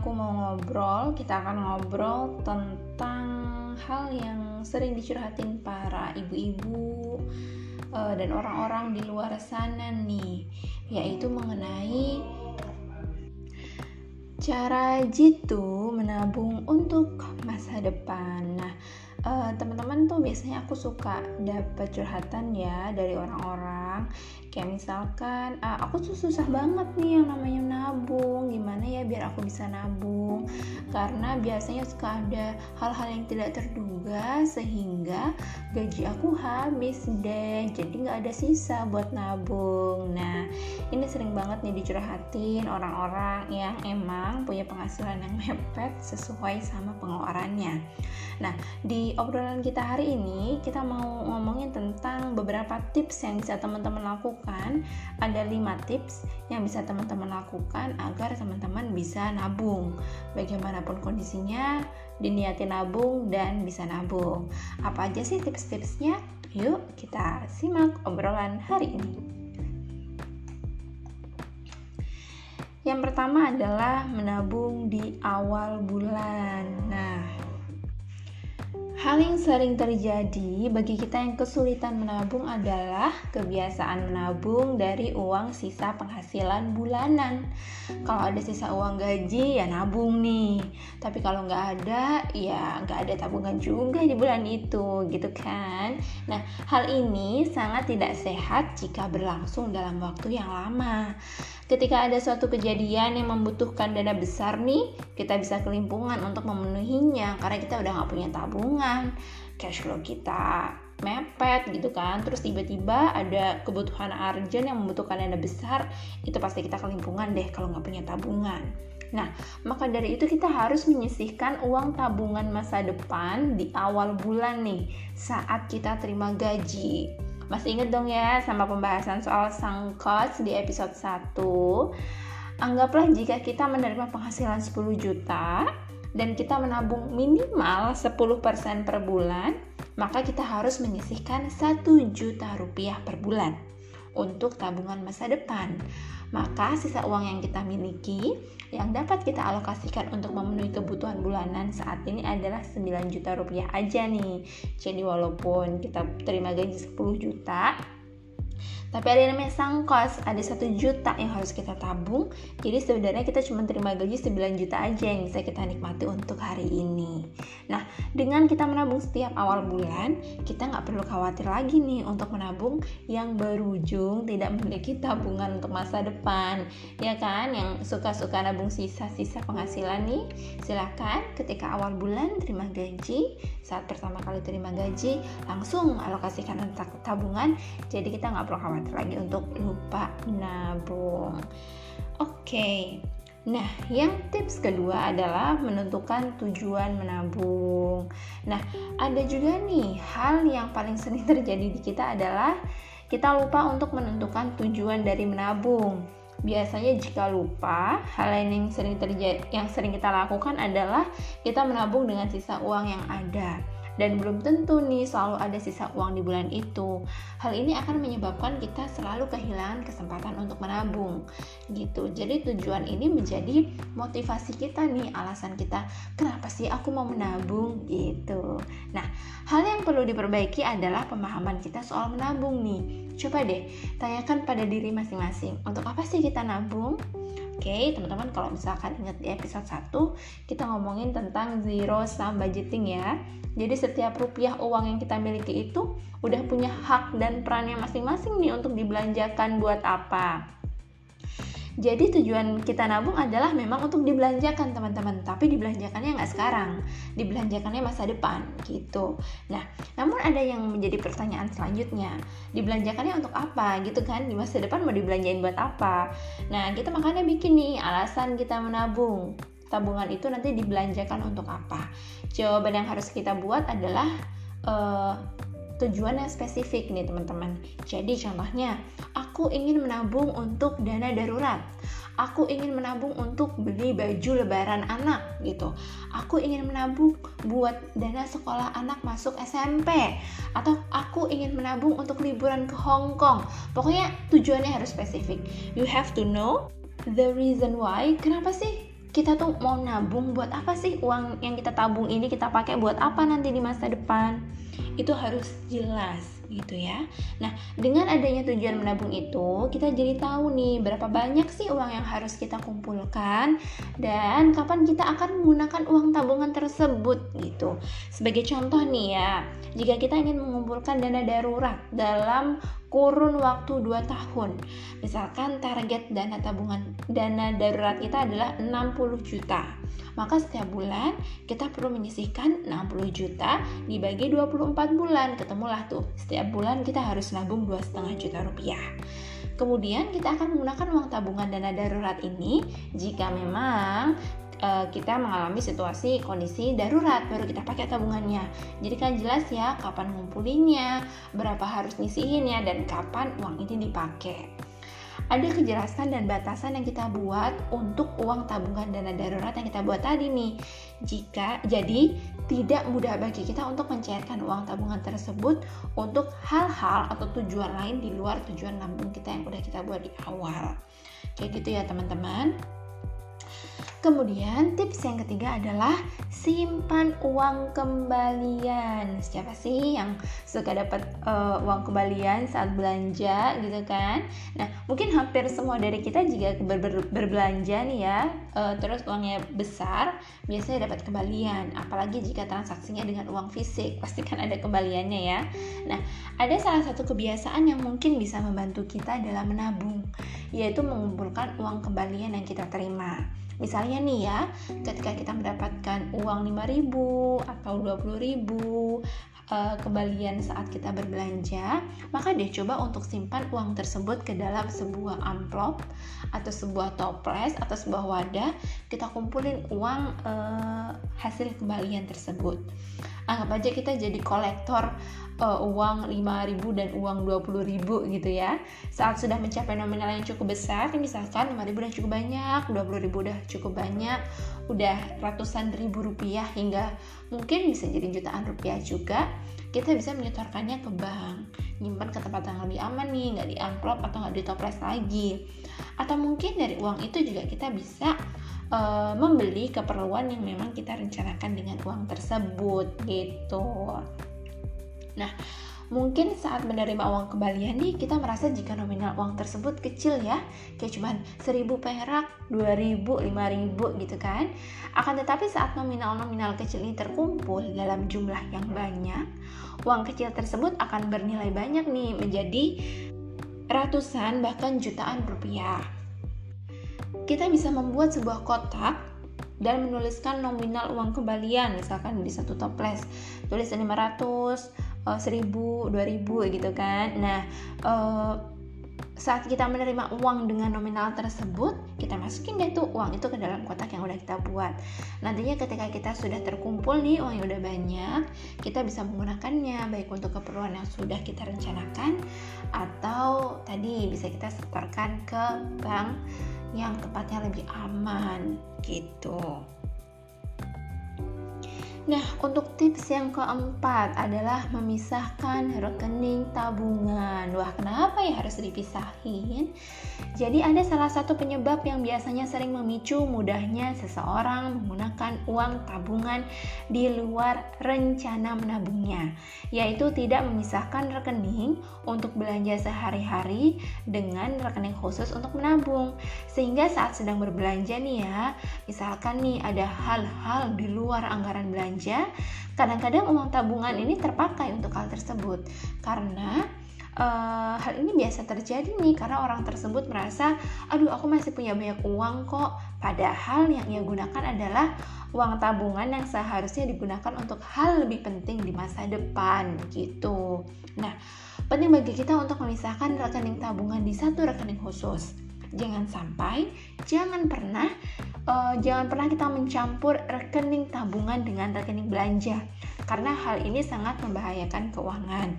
aku mau ngobrol, kita akan ngobrol tentang hal yang sering dicurhatin para ibu-ibu uh, dan orang-orang di luar sana nih, yaitu mengenai cara jitu menabung untuk masa depan. Nah, uh, teman-teman tuh biasanya aku suka dapat curhatan ya dari orang-orang kayak misalkan uh, aku tuh susah banget nih yang namanya nabung. Gimana ya biar aku bisa nabung? Karena biasanya suka ada hal-hal yang tidak terduga sehingga gaji aku habis deh. Jadi nggak ada sisa buat nabung. Nah ini sering banget nih dicurhatin orang-orang yang emang punya penghasilan yang mepet sesuai sama pengeluarannya. Nah di obrolan kita hari ini kita mau ngomongin tentang beberapa tips yang bisa teman-teman lakukan lakukan ada lima tips yang bisa teman-teman lakukan agar teman-teman bisa nabung. Bagaimanapun kondisinya diniatin nabung dan bisa nabung. Apa aja sih tips-tipsnya? Yuk kita simak obrolan hari ini. Yang pertama adalah menabung di awal bulan. Nah Hal yang sering terjadi bagi kita yang kesulitan menabung adalah kebiasaan menabung dari uang sisa penghasilan bulanan. Kalau ada sisa uang gaji ya nabung nih, tapi kalau nggak ada ya nggak ada tabungan juga di bulan itu, gitu kan? Nah, hal ini sangat tidak sehat jika berlangsung dalam waktu yang lama. Ketika ada suatu kejadian yang membutuhkan dana besar nih, kita bisa kelimpungan untuk memenuhinya karena kita udah nggak punya tabungan, cash flow kita mepet gitu kan. Terus tiba-tiba ada kebutuhan urgent yang membutuhkan dana besar itu pasti kita kelimpungan deh kalau nggak punya tabungan. Nah maka dari itu kita harus menyisihkan uang tabungan masa depan di awal bulan nih saat kita terima gaji. Masih inget dong ya sama pembahasan soal sang cost di episode 1? Anggaplah jika kita menerima penghasilan 10 juta dan kita menabung minimal 10% per bulan, maka kita harus menyisihkan 1 juta rupiah per bulan untuk tabungan masa depan. Maka sisa uang yang kita miliki yang dapat kita alokasikan untuk memenuhi kebutuhan bulanan saat ini adalah 9 juta rupiah aja nih. Jadi walaupun kita terima gaji 10 juta, tapi ada yang namanya sangkos, ada satu juta yang harus kita tabung. Jadi sebenarnya kita cuma terima gaji 9 juta aja yang bisa kita nikmati untuk hari ini. Nah, dengan kita menabung setiap awal bulan, kita nggak perlu khawatir lagi nih untuk menabung yang berujung tidak memiliki tabungan untuk masa depan. Ya kan, yang suka-suka nabung sisa-sisa penghasilan nih, silahkan ketika awal bulan terima gaji, saat pertama kali terima gaji, langsung alokasikan untuk tabungan. Jadi kita nggak perlu khawatir lagi untuk lupa nabung. Oke. Okay. Nah, yang tips kedua adalah menentukan tujuan menabung. Nah, ada juga nih hal yang paling sering terjadi di kita adalah kita lupa untuk menentukan tujuan dari menabung. Biasanya jika lupa, hal lain yang sering terjadi yang sering kita lakukan adalah kita menabung dengan sisa uang yang ada dan belum tentu nih selalu ada sisa uang di bulan itu. Hal ini akan menyebabkan kita selalu kehilangan kesempatan untuk menabung gitu. Jadi tujuan ini menjadi motivasi kita nih, alasan kita kenapa sih aku mau menabung gitu. Nah, hal yang perlu diperbaiki adalah pemahaman kita soal menabung nih. Coba deh tanyakan pada diri masing-masing, untuk apa sih kita nabung? Oke, teman-teman kalau misalkan ingat di episode 1 kita ngomongin tentang zero sum budgeting ya. Jadi setiap rupiah uang yang kita miliki itu udah punya hak dan perannya masing-masing nih untuk dibelanjakan buat apa. Jadi tujuan kita nabung adalah memang untuk dibelanjakan teman-teman, tapi dibelanjakannya nggak sekarang, dibelanjakannya masa depan gitu. Nah, namun ada yang menjadi pertanyaan selanjutnya, dibelanjakannya untuk apa gitu kan? Di masa depan mau dibelanjain buat apa? Nah, kita makanya bikin nih alasan kita menabung. Tabungan itu nanti dibelanjakan untuk apa? Jawaban yang harus kita buat adalah uh, tujuan yang spesifik nih teman-teman. Jadi contohnya, aku ingin menabung untuk dana darurat. Aku ingin menabung untuk beli baju lebaran anak gitu. Aku ingin menabung buat dana sekolah anak masuk SMP atau aku ingin menabung untuk liburan ke Hong Kong. Pokoknya tujuannya harus spesifik. You have to know the reason why. Kenapa sih kita tuh mau nabung buat apa sih uang yang kita tabung ini kita pakai buat apa nanti di masa depan itu harus jelas gitu ya. Nah, dengan adanya tujuan menabung itu, kita jadi tahu nih berapa banyak sih uang yang harus kita kumpulkan dan kapan kita akan menggunakan uang tabungan tersebut gitu. Sebagai contoh nih ya, jika kita ingin mengumpulkan dana darurat dalam kurun waktu 2 tahun. Misalkan target dana tabungan dana darurat kita adalah 60 juta. Maka setiap bulan kita perlu menyisihkan 60 juta dibagi 24 bulan. Ketemulah tuh, setiap bulan kita harus nabung 2,5 juta rupiah. Kemudian kita akan menggunakan uang tabungan dana darurat ini jika memang uh, kita mengalami situasi kondisi darurat baru kita pakai tabungannya jadi kan jelas ya kapan ngumpulinnya berapa harus nyisihinnya dan kapan uang ini dipakai ada kejelasan dan batasan yang kita buat untuk uang tabungan dana darurat yang kita buat tadi nih. Jika jadi tidak mudah bagi kita untuk mencairkan uang tabungan tersebut untuk hal-hal atau tujuan lain di luar tujuan lambung kita yang udah kita buat di awal. Kayak gitu ya teman-teman. Kemudian tips yang ketiga adalah simpan uang kembalian. Siapa sih yang suka dapat uh, uang kembalian saat belanja gitu kan? Nah, mungkin hampir semua dari kita jika ber ber berbelanja nih ya, uh, terus uangnya besar, biasanya dapat kembalian. Apalagi jika transaksinya dengan uang fisik, pasti kan ada kembaliannya ya. Nah, ada salah satu kebiasaan yang mungkin bisa membantu kita dalam menabung, yaitu mengumpulkan uang kembalian yang kita terima. Misalnya nih ya, ketika kita mendapatkan uang 5000 atau 20000 uh, kembalian saat kita berbelanja, maka deh coba untuk simpan uang tersebut ke dalam sebuah amplop atau sebuah toples atau sebuah wadah, kita kumpulin uang uh, hasil kembalian tersebut. Anggap aja kita jadi kolektor uh, uang 5000 dan uang 20000 gitu ya. Saat sudah mencapai nominal yang cukup besar misalkan 5000 udah cukup banyak 20000 udah cukup banyak udah ratusan ribu rupiah hingga mungkin bisa jadi jutaan rupiah juga kita bisa menyetorkannya ke bank. Nyimpan ke tempat yang lebih aman nih nggak di amplop atau nggak di toples lagi. Atau mungkin dari uang itu juga kita bisa uh, membeli keperluan yang memang kita rencanakan dengan uang tersebut gitu Nah, mungkin saat menerima uang kembalian nih kita merasa jika nominal uang tersebut kecil ya kayak cuman 1000 perak 2000 5000 gitu kan. Akan tetapi saat nominal-nominal kecil ini terkumpul dalam jumlah yang banyak uang kecil tersebut akan bernilai banyak nih menjadi ratusan bahkan jutaan rupiah. Kita bisa membuat sebuah kotak dan menuliskan nominal uang kembalian misalkan di satu toples tulis 500 uh, dua ribu gitu kan nah uh, saat kita menerima uang dengan nominal tersebut, kita masukin deh tuh uang itu ke dalam kotak yang udah kita buat. Nantinya ketika kita sudah terkumpul nih uang yang udah banyak, kita bisa menggunakannya baik untuk keperluan yang sudah kita rencanakan atau tadi bisa kita setorkan ke bank yang tepatnya lebih aman gitu. Nah, untuk tips yang keempat adalah memisahkan rekening tabungan. Wah, kenapa ya harus dipisahin? Jadi, ada salah satu penyebab yang biasanya sering memicu mudahnya seseorang menggunakan uang tabungan di luar rencana menabungnya, yaitu tidak memisahkan rekening untuk belanja sehari-hari dengan rekening khusus untuk menabung. Sehingga saat sedang berbelanja nih ya, misalkan nih ada hal-hal di luar anggaran belanja kadang-kadang uang tabungan ini terpakai untuk hal tersebut karena uh, hal ini biasa terjadi nih karena orang tersebut merasa, aduh aku masih punya banyak uang kok. Padahal yang ia gunakan adalah uang tabungan yang seharusnya digunakan untuk hal lebih penting di masa depan gitu. Nah, penting bagi kita untuk memisahkan rekening tabungan di satu rekening khusus jangan sampai jangan pernah uh, jangan pernah kita mencampur rekening tabungan dengan rekening belanja. Karena hal ini sangat membahayakan keuangan.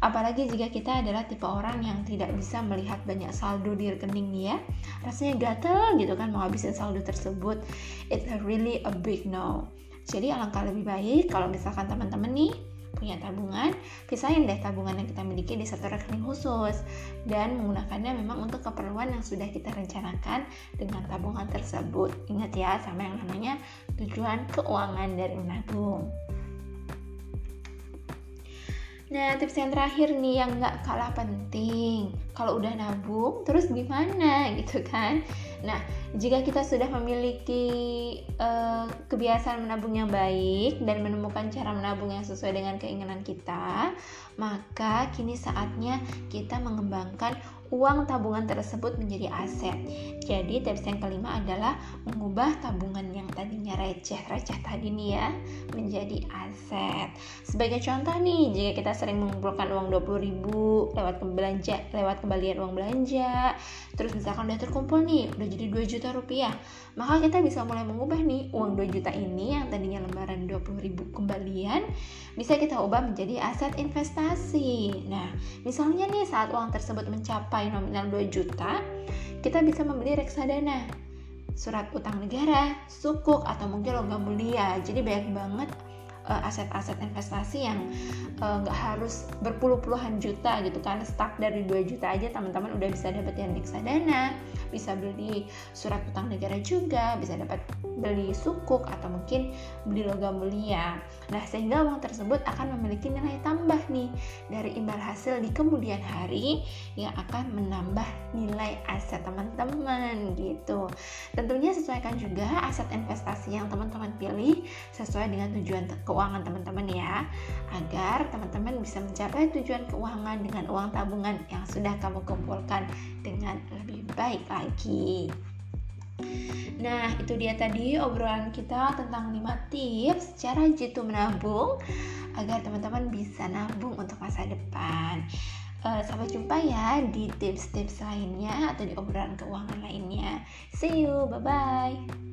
Apalagi jika kita adalah tipe orang yang tidak bisa melihat banyak saldo di rekening ya. Rasanya gatel gitu kan mau habisin saldo tersebut. It's really a big no. Jadi alangkah lebih baik kalau misalkan teman-teman nih punya tabungan, pisahin deh tabungan yang kita miliki di satu rekening khusus dan menggunakannya memang untuk keperluan yang sudah kita rencanakan dengan tabungan tersebut. Ingat ya sama yang namanya tujuan keuangan dari menabung. Nah, tips yang terakhir nih yang nggak kalah penting. Kalau udah nabung, terus gimana gitu kan? Nah, jika kita sudah memiliki uh, kebiasaan menabung yang baik dan menemukan cara menabung yang sesuai dengan keinginan kita, maka kini saatnya kita mengembangkan uang tabungan tersebut menjadi aset. Jadi tips yang kelima adalah mengubah tabungan yang tadinya receh-receh tadi nih ya menjadi aset. Sebagai contoh nih, jika kita sering mengumpulkan uang 20.000 lewat belanja, lewat kembalian uang belanja, terus misalkan udah terkumpul nih, udah jadi 2 juta rupiah, maka kita bisa mulai mengubah nih uang 2 juta ini yang tadinya lembaran 20.000 kembalian bisa kita ubah menjadi aset investasi. Nah, misalnya nih saat uang tersebut mencapai mencapai nominal 2 juta, kita bisa membeli reksadana, surat utang negara, sukuk, atau mungkin logam mulia. Jadi banyak banget aset-aset uh, investasi yang eh, nggak uh, harus berpuluh-puluhan juta gitu kan start dari 2 juta aja teman-teman udah bisa dapetin reksadana bisa beli surat utang negara juga bisa dapat beli sukuk atau mungkin beli logam mulia. Nah, sehingga uang tersebut akan memiliki nilai tambah nih dari imbal hasil di kemudian hari yang akan menambah nilai aset teman-teman gitu. Tentunya sesuaikan juga aset investasi yang teman-teman pilih sesuai dengan tujuan keuangan teman-teman ya, agar teman-teman bisa mencapai tujuan keuangan dengan uang tabungan yang sudah kamu kumpulkan dengan lebih baik lagi. Nah, itu dia tadi obrolan kita tentang 5 tips cara jitu menabung agar teman-teman bisa nabung untuk masa depan. Uh, sampai jumpa ya di tips-tips lainnya atau di obrolan keuangan lainnya. See you, bye-bye.